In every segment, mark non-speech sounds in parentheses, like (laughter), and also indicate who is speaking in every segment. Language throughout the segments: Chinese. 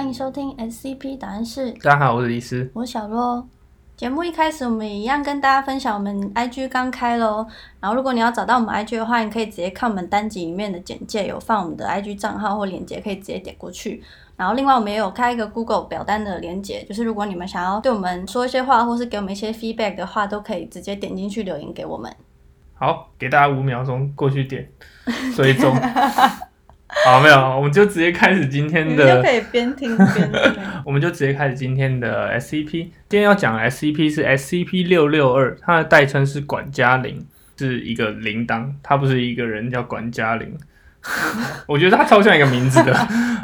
Speaker 1: 欢迎收听 SCP 答案室，
Speaker 2: 大家好，我是李斯。
Speaker 1: 我是小若。节目一开始，我们也一样跟大家分享我们 IG 刚开喽。然后，如果你要找到我们 IG 的话，你可以直接看我们单集里面的简介，有放我们的 IG 账号或链接，可以直接点过去。然后，另外我们也有开一个 Google 表单的连接，就是如果你们想要对我们说一些话，或是给我们一些 feedback 的话，都可以直接点进去留言给我们。
Speaker 2: 好，给大家五秒钟过去点追踪。(laughs) (laughs) 好，没有，我们就直接开始今天
Speaker 1: 你
Speaker 2: 的
Speaker 1: 就可以边听边。(laughs)
Speaker 2: 我们就直接开始今天的 SCP。今天要讲的 SCP 是 SCP 六六二，它的代称是管家铃，是一个铃铛，它不是一个人叫管家铃。(laughs) 我觉得它超像一个名字的。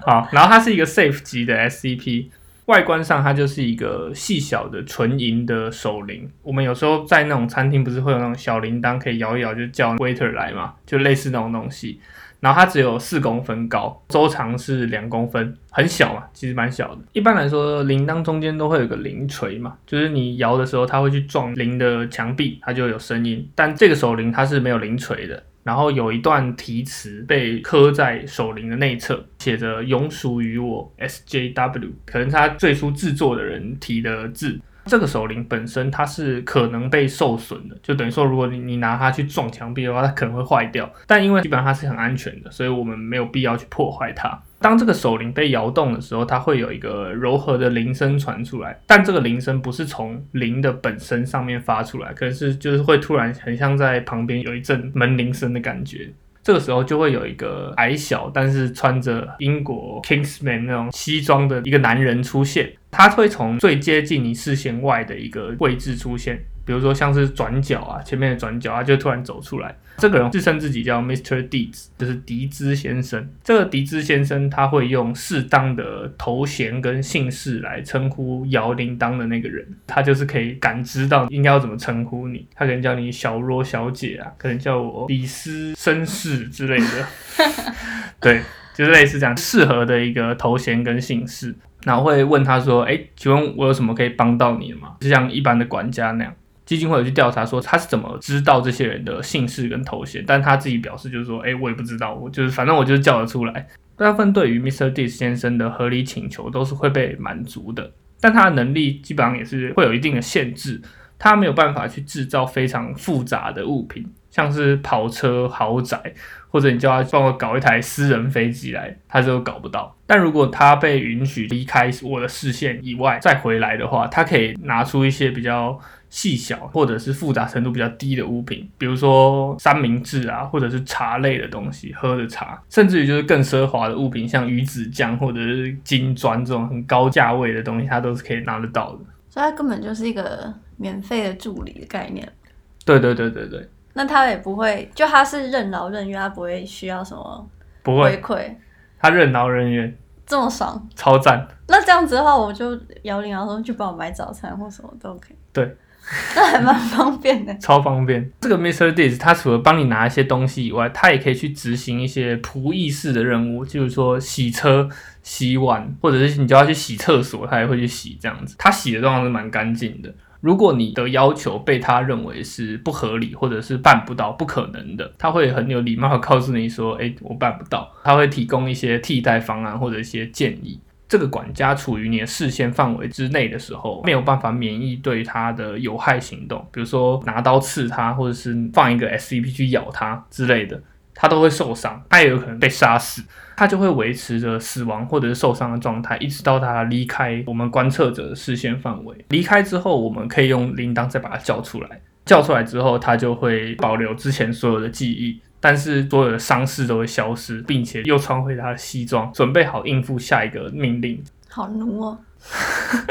Speaker 2: 好，然后它是一个 Safe 级的 SCP，外观上它就是一个细小的纯银的手铃。我们有时候在那种餐厅不是会有那种小铃铛可以摇一摇就叫 waiter 来嘛，就类似那种东西。然后它只有四公分高，周长是两公分，很小嘛，其实蛮小的。一般来说，铃铛中间都会有个铃锤嘛，就是你摇的时候，它会去撞铃的墙壁，它就有声音。但这个手铃它是没有铃锤的，然后有一段题词被刻在手铃的内侧，写着“永属于我 SJW”，可能是他最初制作的人提的字。这个手铃本身它是可能被受损的，就等于说，如果你你拿它去撞墙壁的话，它可能会坏掉。但因为基本上它是很安全的，所以我们没有必要去破坏它。当这个手铃被摇动的时候，它会有一个柔和的铃声传出来，但这个铃声不是从铃的本身上面发出来，可能是就是会突然很像在旁边有一阵门铃声的感觉。这个时候就会有一个矮小但是穿着英国 Kingsman 那种西装的一个男人出现，他会从最接近你视线外的一个位置出现，比如说像是转角啊，前面的转角，他就突然走出来。这个人自称自己叫 Mr. Deeds，就是迪兹先生。这个迪兹先生他会用适当的头衔跟姓氏来称呼摇铃铛的那个人，他就是可以感知到应该要怎么称呼你。他可能叫你小若小姐啊，可能叫我李斯绅士之类的。(laughs) 对，就是类似这样适合的一个头衔跟姓氏，然后会问他说：“哎，请问我有什么可以帮到你的吗？”就像一般的管家那样。基金会有去调查说他是怎么知道这些人的姓氏跟头衔，但他自己表示就是说，哎，我也不知道，我就是反正我就是叫得出来。大部分对于 Mr. Dis 先生的合理请求都是会被满足的，但他的能力基本上也是会有一定的限制，他没有办法去制造非常复杂的物品，像是跑车、豪宅，或者你叫他帮我搞一台私人飞机来，他就搞不到。但如果他被允许离开我的视线以外再回来的话，他可以拿出一些比较。细小或者是复杂程度比较低的物品，比如说三明治啊，或者是茶类的东西，喝的茶，甚至于就是更奢华的物品，像鱼子酱或者是金砖这种很高价位的东西，他都是可以拿得到的。
Speaker 1: 所以它根本就是一个免费的助理的概念。
Speaker 2: 对对对对对。
Speaker 1: 那他也不会，就他是任劳任怨，他不会需要什么
Speaker 2: 不会
Speaker 1: 回馈，
Speaker 2: 他任劳任怨，
Speaker 1: 这么爽，
Speaker 2: 超赞。
Speaker 1: 那这样子的话，我就摇铃，然后去帮我买早餐或什么都 OK。
Speaker 2: 对。(laughs)
Speaker 1: 那还蛮方便的，
Speaker 2: 超方便。这个 Mr. Diz 他除了帮你拿一些东西以外，他也可以去执行一些仆役式的任务，就是说洗车、洗碗，或者是你叫他去洗厕所，他也会去洗。这样子，他洗的状况是蛮干净的。如果你的要求被他认为是不合理，或者是办不到、不可能的，他会很有礼貌的告诉你说：“哎，我办不到。”他会提供一些替代方案或者一些建议。这个管家处于你的视线范围之内的时候，没有办法免疫对他的有害行动，比如说拿刀刺他，或者是放一个 SCP 去咬他之类的，他都会受伤，他也有可能被杀死，他就会维持着死亡或者是受伤的状态，一直到他离开我们观测者的视线范围。离开之后，我们可以用铃铛再把他叫出来，叫出来之后，他就会保留之前所有的记忆。但是所有的伤势都会消失，并且又穿回他的西装，准备好应付下一个命令。
Speaker 1: 好奴哦！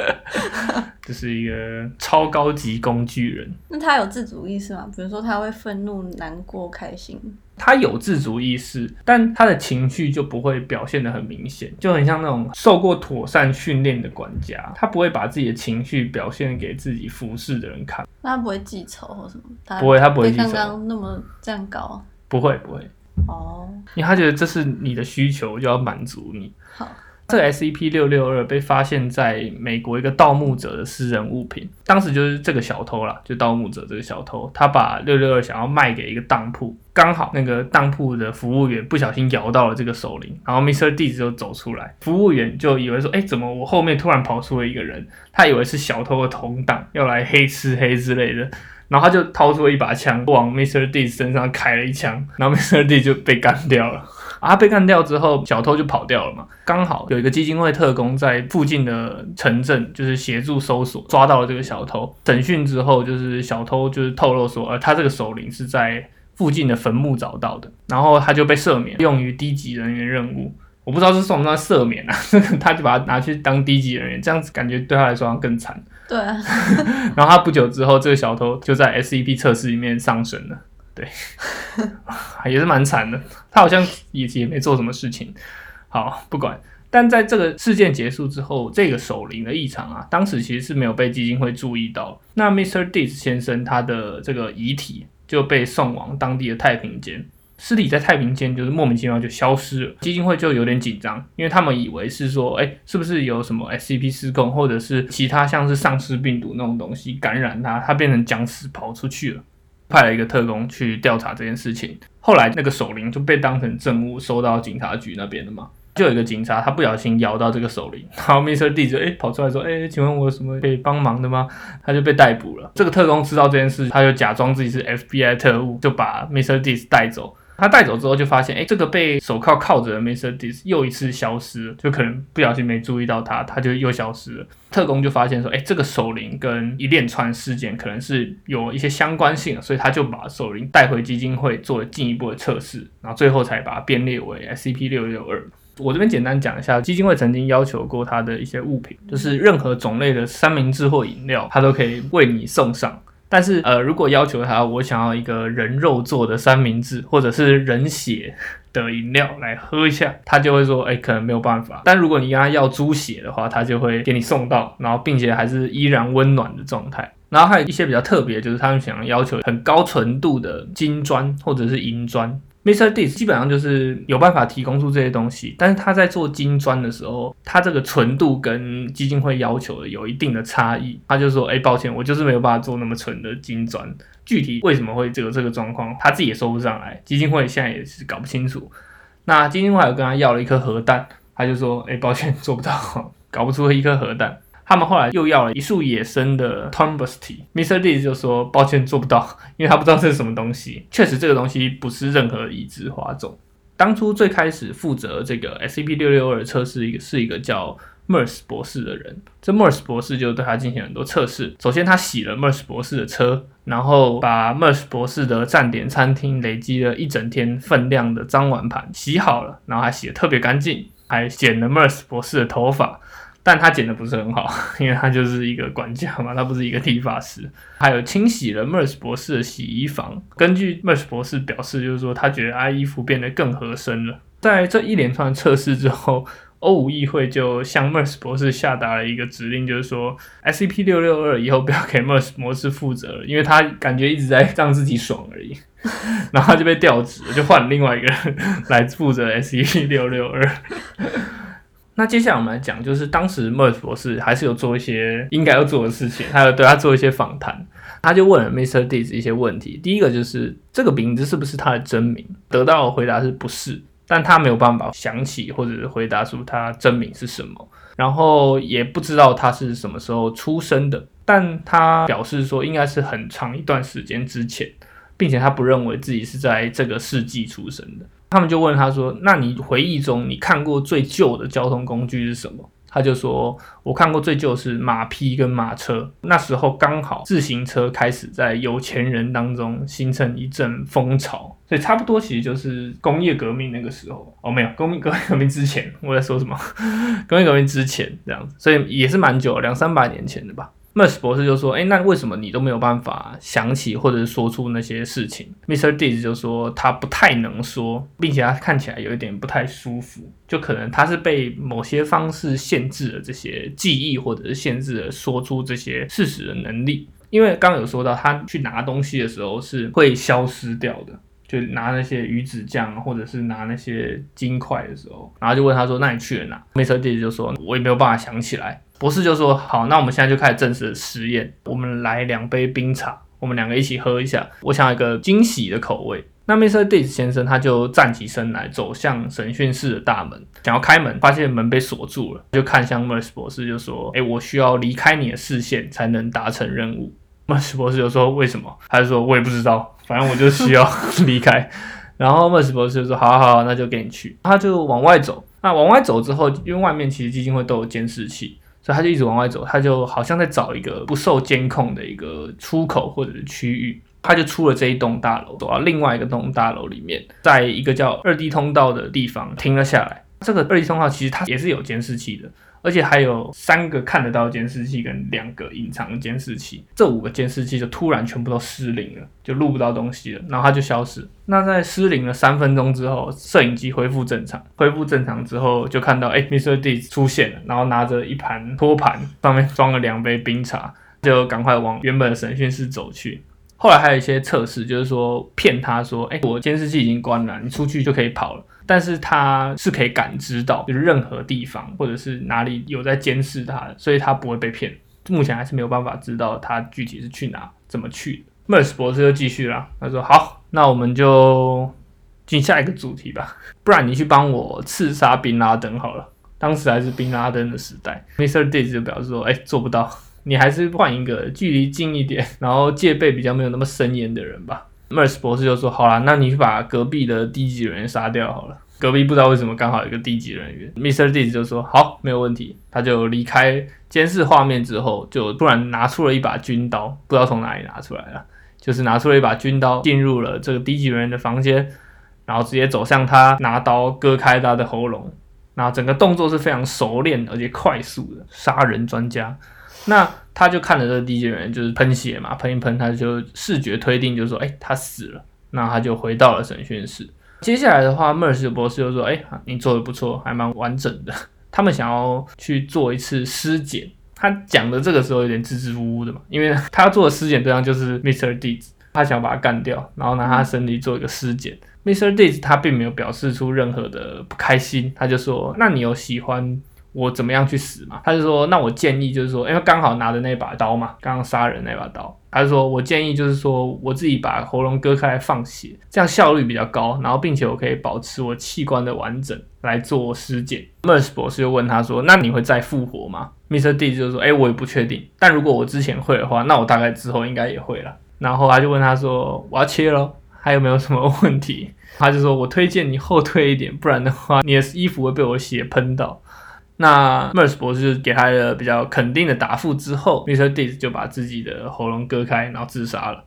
Speaker 1: (laughs)
Speaker 2: 这是一个超高级工具人。
Speaker 1: 那他有自主意识吗？比如说他会愤怒、难过、开心？
Speaker 2: 他有自主意识，但他的情绪就不会表现的很明显，就很像那种受过妥善训练的管家，他不会把自己的情绪表现给自己服侍的人看。
Speaker 1: 那他不会记仇或什么？
Speaker 2: 他不会，他不会记仇。
Speaker 1: 刚刚那么这样搞？
Speaker 2: 不会不会
Speaker 1: 哦，
Speaker 2: 因为他觉得这是你的需求，就要满足你。
Speaker 1: 好，
Speaker 2: 这个 SCP 六六二被发现在美国一个盗墓者的私人物品，当时就是这个小偷啦，就盗墓者这个小偷，他把六六二想要卖给一个当铺，刚好那个当铺的服务员不小心摇到了这个手铃，然后 Mr. D 就走出来，服务员就以为说，哎，怎么我后面突然跑出了一个人？他以为是小偷的同党要来黑吃黑之类的，然后他就掏出了一把枪往 Mr. D 身上开了一枪，然后 Mr. D 就被干掉了。啊！被干掉之后，小偷就跑掉了嘛。刚好有一个基金会特工在附近的城镇，就是协助搜索，抓到了这个小偷。审讯之后，就是小偷就是透露说，呃，他这个首领是在附近的坟墓找到的，然后他就被赦免，用于低级人员任务。我不知道是算不算赦免啊？(laughs) 他就把他拿去当低级人员，这样子感觉对他来说更惨。
Speaker 1: 对啊。(laughs)
Speaker 2: 然后他不久之后，这个小偷就在 SCP 测试里面上升了。对，(laughs) 也是蛮惨的。他好像也也没做什么事情。好，不管。但在这个事件结束之后，这个守灵的异常啊，当时其实是没有被基金会注意到。那 Mr. Dis 先生他的这个遗体就被送往当地的太平间，尸体在太平间就是莫名其妙就消失了。基金会就有点紧张，因为他们以为是说，哎，是不是有什么 SCP 失控，或者是其他像是丧尸病毒那种东西感染他，他变成僵尸跑出去了。派了一个特工去调查这件事情，后来那个守灵就被当成证物收到警察局那边了嘛。就有一个警察，他不小心摇到这个守灵，然后 Mr. D 就哎跑出来说，哎，请问我有什么可以帮忙的吗？他就被逮捕了。这个特工知道这件事，他就假装自己是 FBI 特务，就把 Mr. D 带走。他带走之后，就发现，哎，这个被手铐铐着的 Mr. Dis 又一次消失了，就可能不小心没注意到他，他就又消失了。特工就发现说，哎，这个守灵跟一连串事件可能是有一些相关性，所以他就把守灵带回基金会做了进一步的测试，然后最后才把它编列为 SCP 六六二。我这边简单讲一下，基金会曾经要求过他的一些物品，就是任何种类的三明治或饮料，他都可以为你送上。但是，呃，如果要求他，我想要一个人肉做的三明治，或者是人血的饮料来喝一下，他就会说，哎，可能没有办法。但如果你跟他要猪血的话，他就会给你送到，然后并且还是依然温暖的状态。然后还有一些比较特别，就是他们想要求很高纯度的金砖或者是银砖。Mr. Dis 基本上就是有办法提供出这些东西，但是他在做金砖的时候，他这个纯度跟基金会要求的有一定的差异。他就说：“哎，抱歉，我就是没有办法做那么纯的金砖。具体为什么会这个这个状况，他自己也说不上来，基金会现在也是搞不清楚。那基金会还跟他要了一颗核弹，他就说：哎，抱歉，做不到，(laughs) 搞不出一颗核弹。”他们后来又要了一束野生的 Tombosity，Mr. D 就说抱歉做不到，因为他不知道这是什么东西。确实这个东西不是任何已知花种。当初最开始负责这个 SCP 六六二测试一个是一个叫 Merce 博士的人，这 Merce 博士就对他进行很多测试。首先他洗了 Merce 博士的车，然后把 Merce 博士的站点餐厅累积了一整天分量的脏碗盘洗好了，然后还洗得特别干净，还剪了 Merce 博士的头发。但他剪的不是很好，(laughs) 因为他就是一个管家嘛，他不是一个理发师。还有清洗了 Merce 博士的洗衣房，根据 Merce 博士表示，就是说他觉得啊衣服变得更合身了。在这一连串测试之后，欧五议会就向 Merce 博士下达了一个指令，就是说 SCP 六六二以后不要给 Merce 博士负责了，因为他感觉一直在让自己爽而已。(laughs) 然后他就被调职，就换另外一个人来负责 SCP 六六二。那接下来我们来讲，就是当时 Merce 博士还是有做一些应该要做的事情，还有对他做一些访谈。他就问了 Mr. Diz 一些问题。第一个就是这个名字是不是他的真名？得到的回答是不是，但他没有办法想起或者是回答出他真名是什么，然后也不知道他是什么时候出生的。但他表示说应该是很长一段时间之前，并且他不认为自己是在这个世纪出生的。他们就问他说：“那你回忆中你看过最旧的交通工具是什么？”他就说：“我看过最旧是马匹跟马车，那时候刚好自行车开始在有钱人当中形成一阵风潮，所以差不多其实就是工业革命那个时候哦，没有工业革命之前，我在说什么？(laughs) 工业革命之前这样子，所以也是蛮久，两三百年前的吧。” Merce 博士就说：“哎，那为什么你都没有办法想起或者说出那些事情？”Mr. D 就说：“他不太能说，并且他看起来有一点不太舒服，就可能他是被某些方式限制了这些记忆，或者是限制了说出这些事实的能力。因为刚有说到，他去拿东西的时候是会消失掉的。就拿那些鱼子酱或者是拿那些金块的时候，然后就问他说：“那你去了哪？”Mr. D 就说：“我也没有办法想起来。”博士就说：“好，那我们现在就开始正式的实验，我们来两杯冰茶，我们两个一起喝一下。我想要一个惊喜的口味。”那 Mr. D 先生他就站起身来，走向审讯室的大门，想要开门，发现门被锁住了，就看向 m e r s 博士就说：“哎，我需要离开你的视线才能达成任务。m e r s 博士就说：“为什么？”他就说：“我也不知道，反正我就需要离开。(laughs) ”然后 m e r s 博士就说：“好好好，那就跟你去。”他就往外走。那往外走之后，因为外面其实基金会都有监视器。所以他就一直往外走，他就好像在找一个不受监控的一个出口或者是区域，他就出了这一栋大楼，走到另外一个栋大楼里面，在一个叫二 D 通道的地方停了下来。这个二 D 通道其实它也是有监视器的。而且还有三个看得到监视器跟两个隐藏监视器，这五个监视器就突然全部都失灵了，就录不到东西了，然后它就消失。那在失灵了三分钟之后，摄影机恢复正常，恢复正常之后就看到，哎，Mr. D (laughs) 出现了，然后拿着一盘托盘，上面装了两杯冰茶，就赶快往原本的审讯室走去。后来还有一些测试，就是说骗他说，哎，我监视器已经关了，你出去就可以跑了。但是他是可以感知到，就是任何地方或者是哪里有在监视他的，所以他不会被骗。目前还是没有办法知道他具体是去哪、怎么去的。Merce 博士就继续了，他说：“好，那我们就进下一个主题吧。不然你去帮我刺杀宾拉登好了。当时还是宾拉登的时代。”Mr. Days 就表示说：“哎，做不到，你还是换一个距离近一点，然后戒备比较没有那么森严的人吧。” Mers 博士就说：“好啦，那你去把隔壁的低级人员杀掉好了。隔壁不知道为什么刚好有一个低级人员。Mr. Dids 就说：好，没有问题。他就离开监视画面之后，就突然拿出了一把军刀，不知道从哪里拿出来了，就是拿出了一把军刀，进入了这个低级人员的房间，然后直接走向他，拿刀割开他的喉咙。那整个动作是非常熟练而且快速的杀人专家。那他就看着这个低级人就是喷血嘛，喷一喷，他就视觉推定，就说，哎，他死了。那他就回到了审讯室。接下来的话，Merce 博士就说，哎，你做的不错，还蛮完整的。他们想要去做一次尸检。他讲的这个时候有点支支吾吾的嘛，因为他做的尸检对象就是 Mr. d e e s 他想把他干掉，然后拿他身体做一个尸检。Mr. d e e s 他并没有表示出任何的不开心，他就说，那你有喜欢？我怎么样去死嘛？他就说，那我建议就是说，因为刚好拿着那把刀嘛，刚刚杀人那把刀，他就说我建议就是说，我自己把喉咙割开来放血，这样效率比较高，然后并且我可以保持我器官的完整来做尸检。Merce 博士又问他说，那你会再复活吗？Mr. D 就说，哎，我也不确定，但如果我之前会的话，那我大概之后应该也会了。然后他就问他说，我要切咯，还有没有什么问题？他就说我推荐你后退一点，不然的话，你的衣服会被我血喷到。那 Mers 博士给他的比较肯定的答复之后，Mr. d i s 就把自己的喉咙割开，然后自杀了。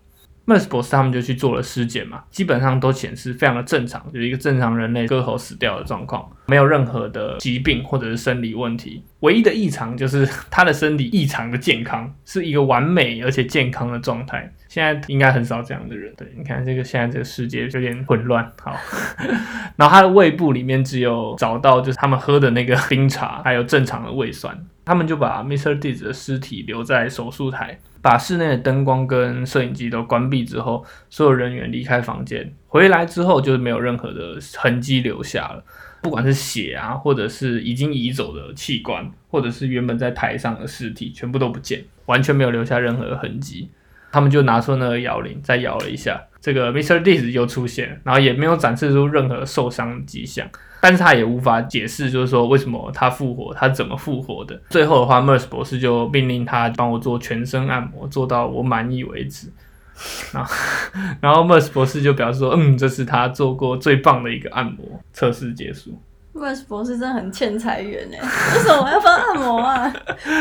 Speaker 2: Mers 博士他们就去做了尸检嘛，基本上都显示非常的正常，就是一个正常人类割喉死掉的状况，没有任何的疾病或者是生理问题。唯一的异常就是他的身体异常的健康，是一个完美而且健康的状态。现在应该很少这样的人。对，你看这个现在这个世界有点混乱。好，(laughs) 然后他的胃部里面只有找到就是他们喝的那个冰茶，还有正常的胃酸。他们就把 Mr. d i z 的尸体留在手术台，把室内的灯光跟摄影机都关闭之后，所有人员离开房间。回来之后就是没有任何的痕迹留下了，不管是血啊，或者是已经移走的器官，或者是原本在台上的尸体，全部都不见，完全没有留下任何痕迹。他们就拿出那个摇铃，再摇了一下，这个 Mr. Diz 又出现，然后也没有展示出任何受伤迹象，但是他也无法解释，就是说为什么他复活，他怎么复活的。最后的话，Mers 博士就命令他帮我做全身按摩，做到我满意为止。然后，(laughs) 然后 Mers 博士就表示说，嗯，这是他做过最棒的一个按摩。测试结束。
Speaker 1: Mers 博士真的很欠财源哎，为什么我要帮按摩啊？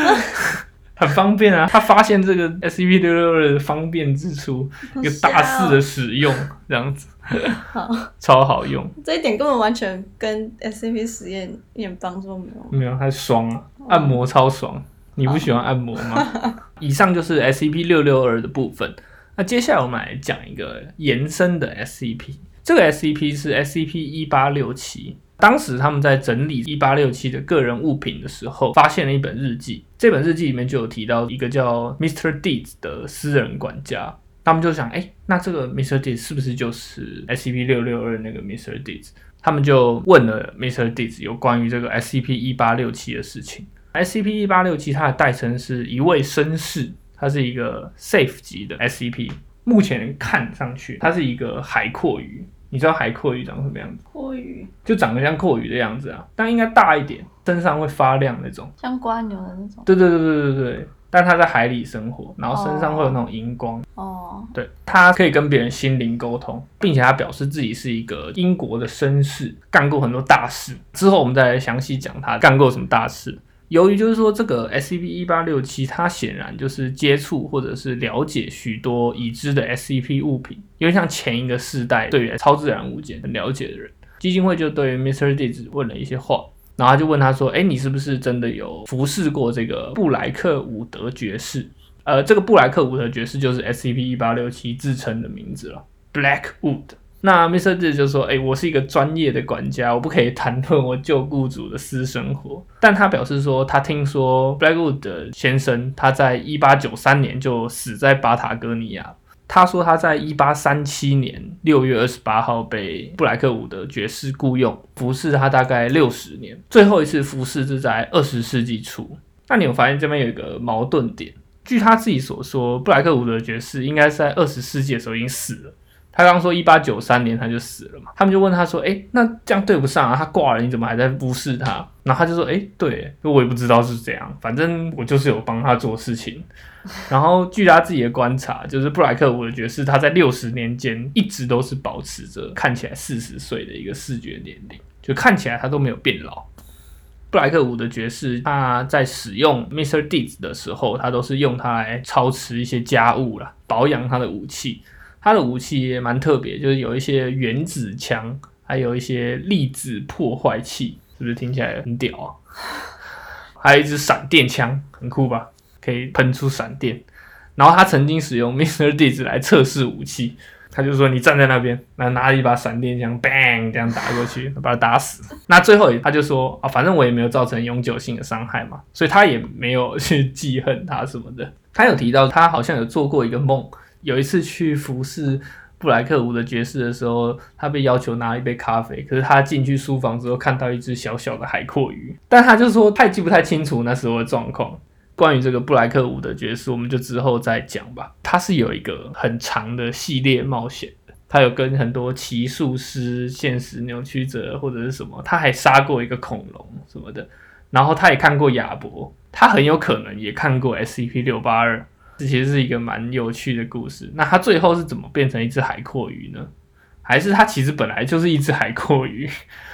Speaker 1: (laughs)
Speaker 2: 很方便啊！(laughs) 他发现这个 S C P 六六二的方便之处，一个大肆的使用，这样子，(laughs)
Speaker 1: 好，
Speaker 2: 超好用。
Speaker 1: 这一点根本完全跟 S C P 实验一点帮助没有。
Speaker 2: 没有，它爽啊，按摩超爽。你不喜欢按摩吗？(laughs) 以上就是 S C P 六六二的部分。那接下来我们来讲一个延伸的 S C P。这个 S C P 是 S C P 一八六七。当时他们在整理一八六七的个人物品的时候，发现了一本日记。这本日记里面就有提到一个叫 Mr. Deeds 的私人管家。他们就想，哎、那这个 Mr. Deeds 是不是就是 SCP 六六二那个 Mr. Deeds？他们就问了 Mr. Deeds 有关于这个 SCP 一八六七的事情。SCP 一八六七它的代称是一位绅士，它是一个 Safe 级的 SCP。目前看上去，它是一个海阔鱼。你知道海阔鱼长什么样子？
Speaker 1: 阔鱼
Speaker 2: 就长得像阔鱼的样子啊，但应该大一点，身上会发亮那种。
Speaker 1: 像瓜牛的那种。
Speaker 2: 对对对对对对，但它在海里生活，然后身上会有那种荧光。
Speaker 1: 哦，
Speaker 2: 对，它可以跟别人心灵沟通，并且它表示自己是一个英国的绅士，干过很多大事。之后我们再来详细讲它干过什么大事。由于就是说这个 SCP 一八六七，它显然就是接触或者是了解许多已知的 SCP 物品，因为像前一个世代对于超自然物件很了解的人。基金会就对 Mr. Deeds 问了一些话，然后就问他说：“哎，你是不是真的有服侍过这个布莱克伍德爵士？”呃，这个布莱克伍德爵士就是 SCP 一八六七自称的名字了，Blackwood。那 Mr. D 就说：“哎、我是一个专业的管家，我不可以谈论我旧雇主的私生活。”但他表示说，他听说 Blackwood 先生他在一八九三年就死在巴塔哥尼亚。他说他在一八三七年六月二十八号被布莱克伍德爵士雇佣，服侍他大概六十年，最后一次服侍是在二十世纪初。那你有发现这边有一个矛盾点？据他自己所说，布莱克伍德爵士应该是在二十世纪的时候已经死了。他刚说一八九三年他就死了嘛，他们就问他说：“诶，那这样对不上啊，他挂了，你怎么还在服侍他？”然后他就说：“诶，对，我也不知道是怎样，反正我就是有帮他做事情。”然后据他自己的观察，就是布莱克伍德爵士他在六十年间一直都是保持着看起来四十岁的一个视觉年龄，就看起来他都没有变老。布莱克伍德爵士他在使用 Mr. Deeds 的时候，他都是用它来操持一些家务啦，保养他的武器。他的武器也蛮特别，就是有一些原子枪，还有一些粒子破坏器，是不是听起来很屌啊？(laughs) 还有一支闪电枪，很酷吧？可以喷出闪电。然后他曾经使用 (laughs) Mr. Deeds 来测试武器，他就说你站在那边，然后拿了一把闪电枪，bang 这样打过去，把他打死。那最后他就说啊，反正我也没有造成永久性的伤害嘛，所以他也没有去记恨他什么的。他有提到他好像有做过一个梦，有一次去服侍布莱克伍的爵士的时候，他被要求拿一杯咖啡，可是他进去书房之后看到一只小小的海阔鱼，但他就说他也记不太清楚那时候的状况。关于这个布莱克伍的爵士，我们就之后再讲吧。他是有一个很长的系列冒险，他有跟很多骑术师、现实扭曲者或者是什么，他还杀过一个恐龙什么的。然后他也看过亚伯，他很有可能也看过 SCP 六八二。这其实是一个蛮有趣的故事。那它最后是怎么变成一只海阔鱼呢？还是它其实本来就是一只海阔鱼？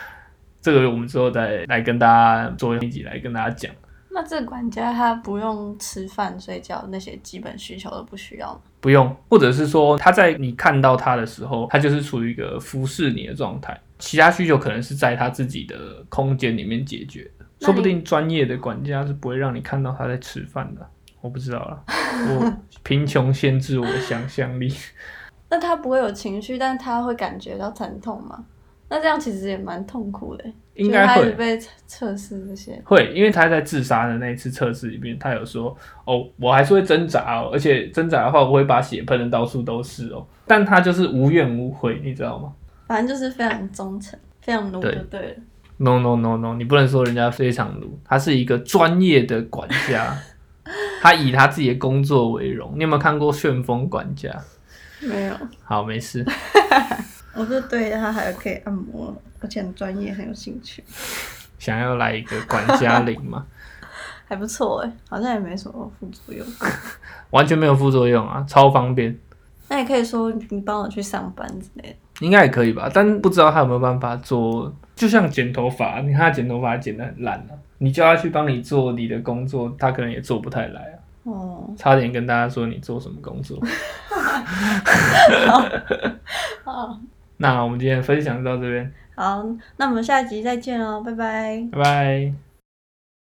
Speaker 2: (laughs) 这个我们之后再来跟大家做一集来跟大家讲。
Speaker 1: 那这个管家他不用吃饭、睡觉那些基本需求都不需要吗？
Speaker 2: 不用，或者是说他在你看到他的时候，他就是处于一个服侍你的状态，其他需求可能是在他自己的空间里面解决的。说不定专业的管家是不会让你看到他在吃饭的，我不知道啦，我贫穷限制我的想象力。(laughs)
Speaker 1: 那他不会有情绪，但他会感觉到疼痛吗？那这样其实也蛮痛苦的，
Speaker 2: 应该会
Speaker 1: 被测测试这些。
Speaker 2: 会，因为他在自杀的那一次测试里面，他有说哦，我还是会挣扎哦，而且挣扎的话，我会把血喷的到处都是哦。但他就是无怨无悔，你知道吗
Speaker 1: 反正就是非常忠诚、非常奴就对了。
Speaker 2: ？No No No No，你不能说人家非常奴，他是一个专业的管家，(laughs) 他以他自己的工作为荣。你有没有看过《旋风管家》？
Speaker 1: 没有，
Speaker 2: 好，没事。(laughs)
Speaker 1: 我是对他还有可以按摩，而且很专业，很有兴趣，
Speaker 2: 想要来一个管家铃吗？(laughs)
Speaker 1: 还不错哎，好像也没什么副作用。(laughs)
Speaker 2: 完全没有副作用啊，超方便。
Speaker 1: 那也可以说你帮我去上班之类的。
Speaker 2: 应该也可以吧，但不知道他有没有办法做，就像剪头发，你看他剪头发剪得很烂啊，你叫他去帮你做你的工作，他可能也做不太来啊。
Speaker 1: 哦，
Speaker 2: 差点跟大家说你做什么工作。(laughs)
Speaker 1: 好，(laughs)
Speaker 2: 那我们今天分享到这边，
Speaker 1: 好，那我们下集再见哦，拜拜。
Speaker 2: 拜拜。